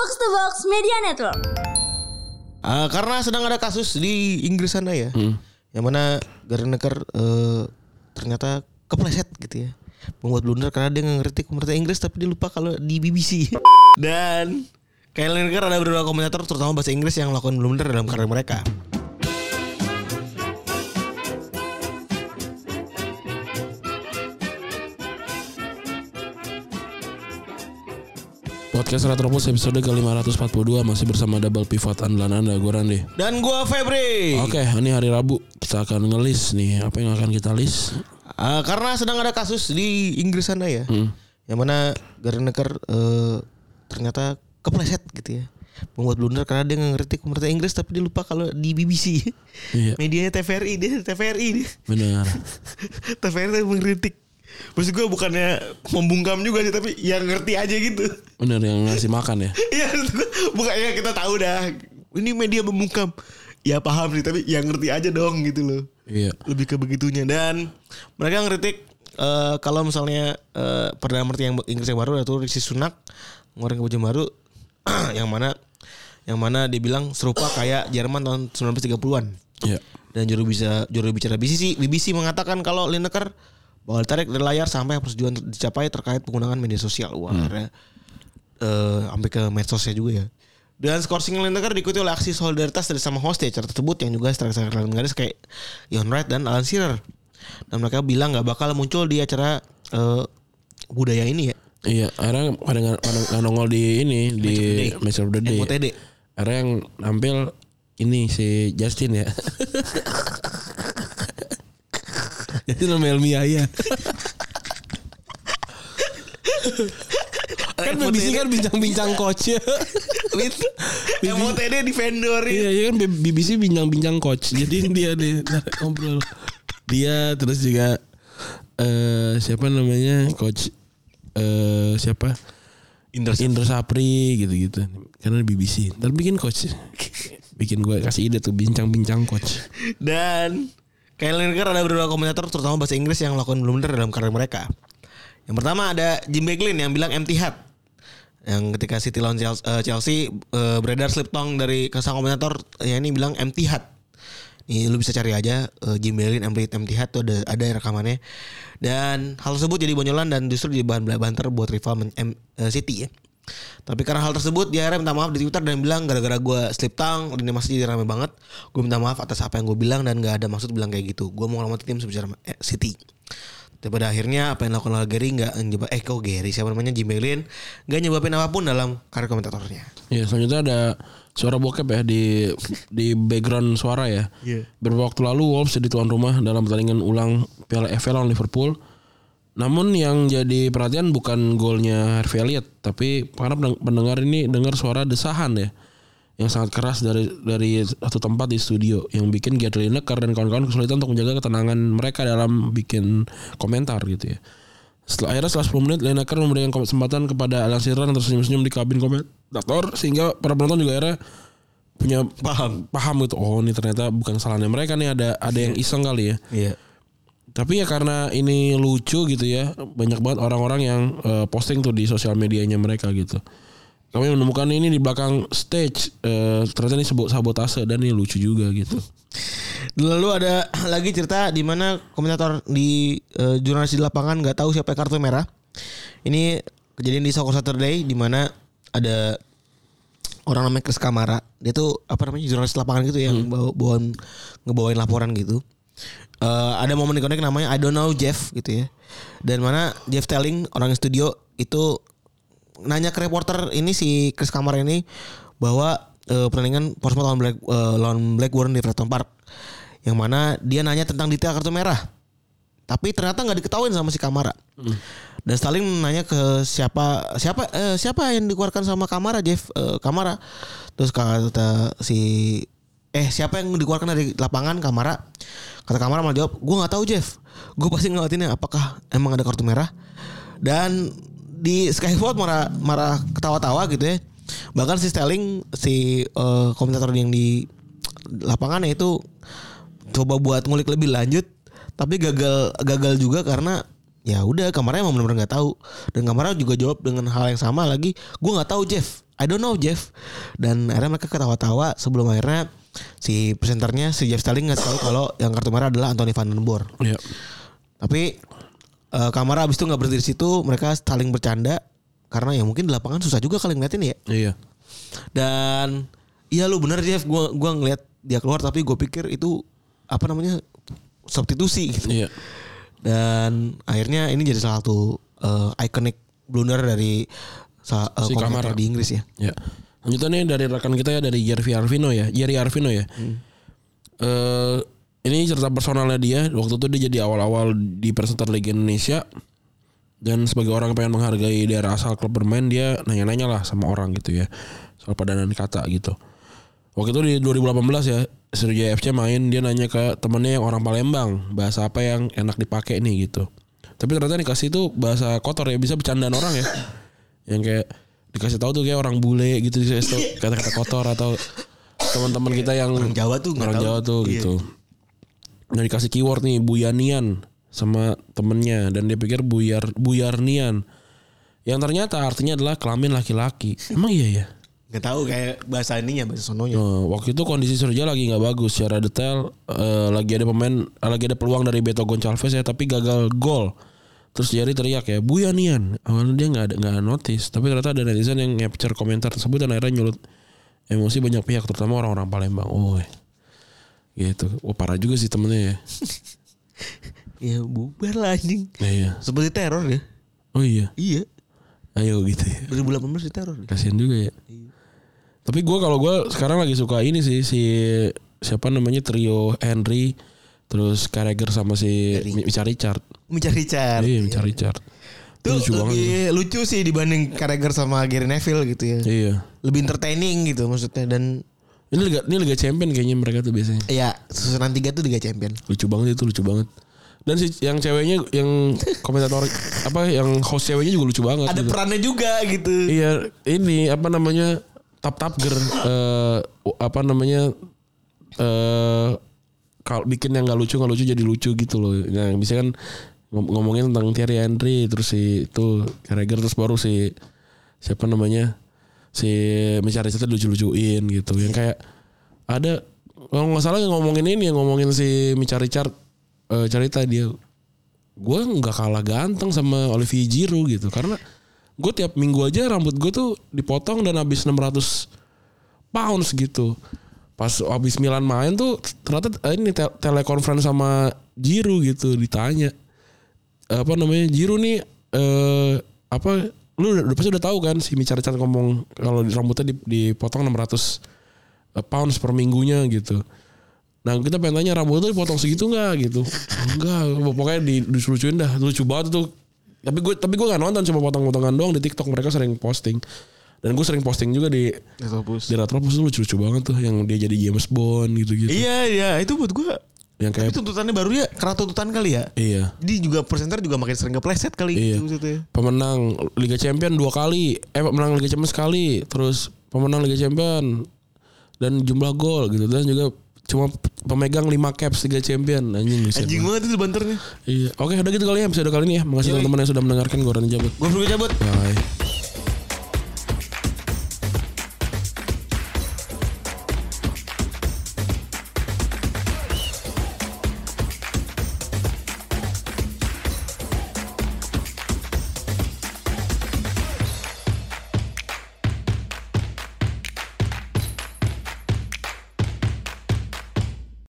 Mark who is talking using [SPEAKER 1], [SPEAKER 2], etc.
[SPEAKER 1] Box to Box Media Network.
[SPEAKER 2] Ah, karena sedang ada kasus di Inggris sana ya, yang mana Garneker eh, ternyata kepleset gitu ya, membuat blunder karena dia nggak ngerti pemerintah Inggris tapi dia lupa kalau di BBC dan Kyle Lineker ada beberapa komentator terutama bahasa Inggris yang melakukan blunder dalam karir mereka.
[SPEAKER 3] Podcast Retropus episode ke-542 masih bersama double pivot andalan Anda gue Rande.
[SPEAKER 2] Dan gua Febri.
[SPEAKER 3] Oke, ini hari Rabu kita akan ngelis nih apa yang akan kita list.
[SPEAKER 2] Ah, karena sedang ada kasus di Inggris sana ya, yang mana Garneker eh, ternyata kepleset gitu ya, membuat blunder karena dia ngerti pemerintah Inggris tapi dia lupa kalau di BBC,
[SPEAKER 3] Iya.
[SPEAKER 2] medianya TVRI dia TVRI dia,
[SPEAKER 3] Benar.
[SPEAKER 2] TVRI mengkritik. Maksud gue bukannya membungkam juga sih tapi yang ngerti aja gitu.
[SPEAKER 3] Benar yang ngasih makan ya.
[SPEAKER 2] Iya bukannya kita tahu dah ini media membungkam. Ya paham sih tapi yang ngerti aja dong gitu loh.
[SPEAKER 3] Iya.
[SPEAKER 2] lebih ke begitunya dan mereka ngeritik eh, kalau misalnya eh, perdana menteri yang Inggris yang baru yaitu Rishi Sunak ngeluarin kebijakan baru yang mana yang mana dia bilang serupa kayak Jerman tahun 1930-an
[SPEAKER 3] Iya.
[SPEAKER 2] dan juru bisa juru bicara BBC BBC mengatakan kalau Lineker bakal ditarik dari layar sampai persetujuan dicapai terkait penggunaan media sosial. Wah akhirnya eh, sampai ke medsosnya juga ya. Dan skorsing Lineker diikuti oleh aksi solidaritas dari sama host acara tersebut yang juga striker legendaris kayak Ian Wright dan Alan Shearer. Dan mereka bilang nggak bakal muncul di acara eh, budaya ini ya.
[SPEAKER 3] Iya, akhirnya pada pada nongol di ini di Match of the Day.
[SPEAKER 2] MOTD
[SPEAKER 3] Akhirnya yang nampil ini si Justin ya. Justin sama Elmi ya. kan BBC kan bincang-bincang coach ya.
[SPEAKER 2] MOTD di vendor
[SPEAKER 3] Iya, iya kan BBC bincang-bincang coach. Jadi dia nih ngobrol. Dia terus juga eh siapa namanya coach eh siapa?
[SPEAKER 2] Indra
[SPEAKER 3] Indra Sapri gitu-gitu. Karena di BBC. Ntar bikin coach. Bikin gue kasih ide tuh bincang-bincang coach.
[SPEAKER 2] Dan Kyle Lineker ada beberapa komentator terutama bahasa Inggris yang melakukan blunder dalam karir mereka. Yang pertama ada Jim Beglin yang bilang empty hat. Yang ketika City lawan Chelsea, eh, Chelsea eh, beredar slip tong dari kesang komentator ya ini bilang empty hat. Nih lu bisa cari aja eh, Jim Beglin empty, empty hat tuh ada ada rekamannya. Dan hal tersebut jadi bonyolan dan justru jadi bahan banter buat rival em- eh, City ya. Tapi karena hal tersebut dia akhirnya minta maaf di Twitter dan bilang gara-gara gue slip tongue ini masih jadi rame banget. Gue minta maaf atas apa yang gue bilang dan gak ada maksud bilang kayak gitu. Gue mau ngelamat tim sebesar eh, City. Tapi pada akhirnya apa yang dilakukan oleh Gary nggak nyoba eh kok Gary siapa namanya Jim Beglin nggak nyebabin apa pun dalam karir komentatornya.
[SPEAKER 3] Ya selanjutnya ada suara bokep ya di di background suara ya.
[SPEAKER 2] Iya.
[SPEAKER 3] Beberapa waktu lalu Wolves jadi tuan rumah dalam pertandingan ulang Piala FA lawan Liverpool. Namun yang jadi perhatian bukan golnya Harvey Elliott, tapi para pendeng- pendengar ini dengar suara desahan ya yang sangat keras dari dari satu tempat di studio yang bikin Gary Lineker dan kawan-kawan kesulitan untuk menjaga ketenangan mereka dalam bikin komentar gitu ya. Setelah akhirnya setelah 10 menit Lineker memberikan kesempatan kepada Alan Shearer yang tersenyum-senyum di kabin komentator sehingga para penonton juga akhirnya punya
[SPEAKER 2] Paham.
[SPEAKER 3] paham gitu oh ini ternyata bukan kesalahannya mereka nih ada ada yang iseng kali ya
[SPEAKER 2] Iya.
[SPEAKER 3] Tapi ya karena ini lucu gitu ya banyak banget orang-orang yang eh, posting tuh di sosial medianya mereka gitu kami menemukan ini di belakang stage eh, ternyata ini sebut sabotase dan ini lucu juga gitu
[SPEAKER 2] Lalu ada lagi cerita di mana komentator di eh, jurnalis di lapangan nggak tahu siapa kartu merah. Ini kejadian di Soccer Saturday di mana ada orang namanya Chris Kamara. Dia tuh apa namanya jurnalis lapangan gitu yang bawa, bawain ngebawain laporan gitu. Eh, ada momen ikonik namanya I don't know Jeff gitu ya. Dan mana Jeff Telling orang studio itu nanya ke reporter ini si Chris Kamara ini bahwa eh, pertandingan Portsmouth lawan Black eh, lawan Blackburn di Preston Park. Yang mana dia nanya tentang detail kartu merah. Tapi ternyata nggak diketahuin sama si Kamara. Dan Stalin nanya ke siapa siapa eh, siapa yang dikeluarkan sama Kamara Jeff Eh, Kamara. Terus kata si eh siapa yang dikeluarkan dari lapangan Kamara? Kata Kamara malah jawab gue nggak tahu Jeff. Gue pasti ngeliatinnya apakah emang ada kartu merah? Dan di Skyfall marah marah ketawa-tawa gitu ya. Bahkan si Sterling si eh, komentator yang di lapangannya itu coba buat ngulik lebih lanjut tapi gagal gagal juga karena ya udah kamarnya emang benar-benar nggak tahu. Dan kamarnya juga jawab dengan hal yang sama lagi gue nggak tahu Jeff. I don't know Jeff. Dan akhirnya mereka ketawa-tawa sebelum akhirnya si presenternya si Jeff Stalling nggak tahu kalau yang kartu merah adalah Anthony Van den Boer
[SPEAKER 3] Iya.
[SPEAKER 2] tapi eh, kamera abis itu nggak berhenti di situ mereka saling bercanda karena ya mungkin di lapangan susah juga kalian ngeliatin ya
[SPEAKER 3] Iya.
[SPEAKER 2] dan iya lu bener Jeff gua gua ngeliat dia keluar tapi gue pikir itu apa namanya substitusi gitu
[SPEAKER 3] Iya.
[SPEAKER 2] dan akhirnya ini jadi salah satu eh, iconic blunder dari sa- eh,
[SPEAKER 3] Si Kamara.
[SPEAKER 2] di Inggris ya
[SPEAKER 3] Ya. Lanjutannya dari rekan kita ya dari Jerry Arvino ya, Jerry Arvino ya. Eh ini cerita personalnya dia. Waktu itu dia jadi awal-awal di presenter Liga Indonesia dan sebagai orang yang pengen menghargai daerah asal klub bermain dia nanya-nanya lah sama orang gitu ya soal padanan kata gitu. Waktu itu di 2018 ya Sriwijaya FC main dia nanya ke temennya yang orang Palembang bahasa apa yang enak dipakai nih gitu. Tapi ternyata dikasih itu bahasa kotor ya bisa bercandaan orang ya. Yang kayak dikasih tahu tuh kayak orang bule gitu dikasih tahu kata-kata kotor atau teman-teman kita yang
[SPEAKER 2] orang Jawa tuh
[SPEAKER 3] orang
[SPEAKER 2] tahu.
[SPEAKER 3] Jawa tuh
[SPEAKER 2] Iya.
[SPEAKER 3] gitu. Nah dikasih keyword nih Buyanian sama temennya dan dia pikir Buyar Buyarnian. Yang ternyata artinya adalah kelamin laki-laki. Emang iya ya?
[SPEAKER 2] nggak tahu kayak bahasa ininya bahasa sononya
[SPEAKER 3] Nah, waktu itu kondisi Surya lagi nggak bagus secara detail. eh, lagi ada pemain, lagi ada peluang dari Beto Goncalves ya, tapi gagal gol. Terus Jerry teriak ya, Buyanian. Awalnya dia nggak ada nggak notice, tapi ternyata ada netizen yang capture komentar tersebut dan akhirnya nyulut emosi banyak pihak, terutama orang-orang Palembang. Oh, gitu. Wah parah juga sih temennya ya.
[SPEAKER 2] ya bubar lah anjing
[SPEAKER 3] Nah, iya.
[SPEAKER 2] seperti teror ya
[SPEAKER 3] Oh iya.
[SPEAKER 2] iya
[SPEAKER 3] Ayo gitu ya.
[SPEAKER 2] 2018 di teror ya.
[SPEAKER 3] Kasian juga ya. Tapi gue kalau gue sekarang lagi suka ini sih si siapa namanya trio Henry, terus Carragher sama si Micha Richard.
[SPEAKER 2] mencari Richard
[SPEAKER 3] Iya Micha Richard. Itu lucu banget.
[SPEAKER 2] lebih lucu sih dibanding Carragher sama Gary Neville gitu ya.
[SPEAKER 3] Iya.
[SPEAKER 2] Lebih entertaining gitu maksudnya dan
[SPEAKER 3] Ini liga ini liga champion kayaknya mereka tuh biasanya.
[SPEAKER 2] ya susunan tiga tuh Liga Champion.
[SPEAKER 3] Lucu banget itu lucu banget. Dan si yang ceweknya yang komentator apa yang host ceweknya juga lucu banget.
[SPEAKER 2] Ada
[SPEAKER 3] gitu.
[SPEAKER 2] perannya juga gitu.
[SPEAKER 3] Iya, ini apa namanya? Tap tap ger eh, apa namanya? eh kalau bikin yang nggak lucu nggak lucu jadi lucu gitu loh. Nah, kan ngom- ngomongin tentang Thierry Henry terus si itu Carragher terus baru si siapa namanya? Si mencari itu lucu-lucuin gitu. Yang kayak ada kalau nggak salah yang ngomongin ini yang ngomongin si Micha Richard eh, cerita dia gue nggak kalah ganteng sama Olivier Giroud gitu karena gue tiap minggu aja rambut gue tuh dipotong dan habis 600 pounds gitu pas habis Milan main tuh ternyata eh, ini te- telekonferensi sama Giroud gitu ditanya apa namanya Giroud nih eh apa lu udah, pasti udah tahu kan si Micha Richard ngomong kalau rambutnya dip- dipotong 600 eh, pounds per minggunya gitu Nah kita pengen tanya rambut tuh dipotong segitu nggak gitu? Enggak, pokoknya di lucuin dah, lucu banget tuh. Tapi gue tapi gue nggak nonton cuma potong-potongan doang di TikTok mereka sering posting. Dan gue sering posting juga di di Retropus tuh lucu-lucu banget tuh yang dia jadi James Bond gitu-gitu.
[SPEAKER 2] Iya iya itu buat gua
[SPEAKER 3] Yang kayak
[SPEAKER 2] Tapi tuntutannya baru ya karena tuntutan kali ya.
[SPEAKER 3] iya.
[SPEAKER 2] Dia juga presenter juga makin sering kepleset kali
[SPEAKER 3] Iya.
[SPEAKER 2] gitu maksudnya.
[SPEAKER 3] Pemenang Liga Champion dua kali, eh pemenang Liga Champion sekali, terus pemenang Liga Champion dan jumlah gol gitu dan juga cuma pemegang 5 caps Liga Champion anjing buset
[SPEAKER 2] Anjing banget. itu banternya.
[SPEAKER 3] Iya. Oke, udah gitu kali ya episode kali ini ya. Makasih teman-teman yang sudah mendengarkan gue Rani Jabut.
[SPEAKER 2] Gue perlu cabut.
[SPEAKER 3] Bye.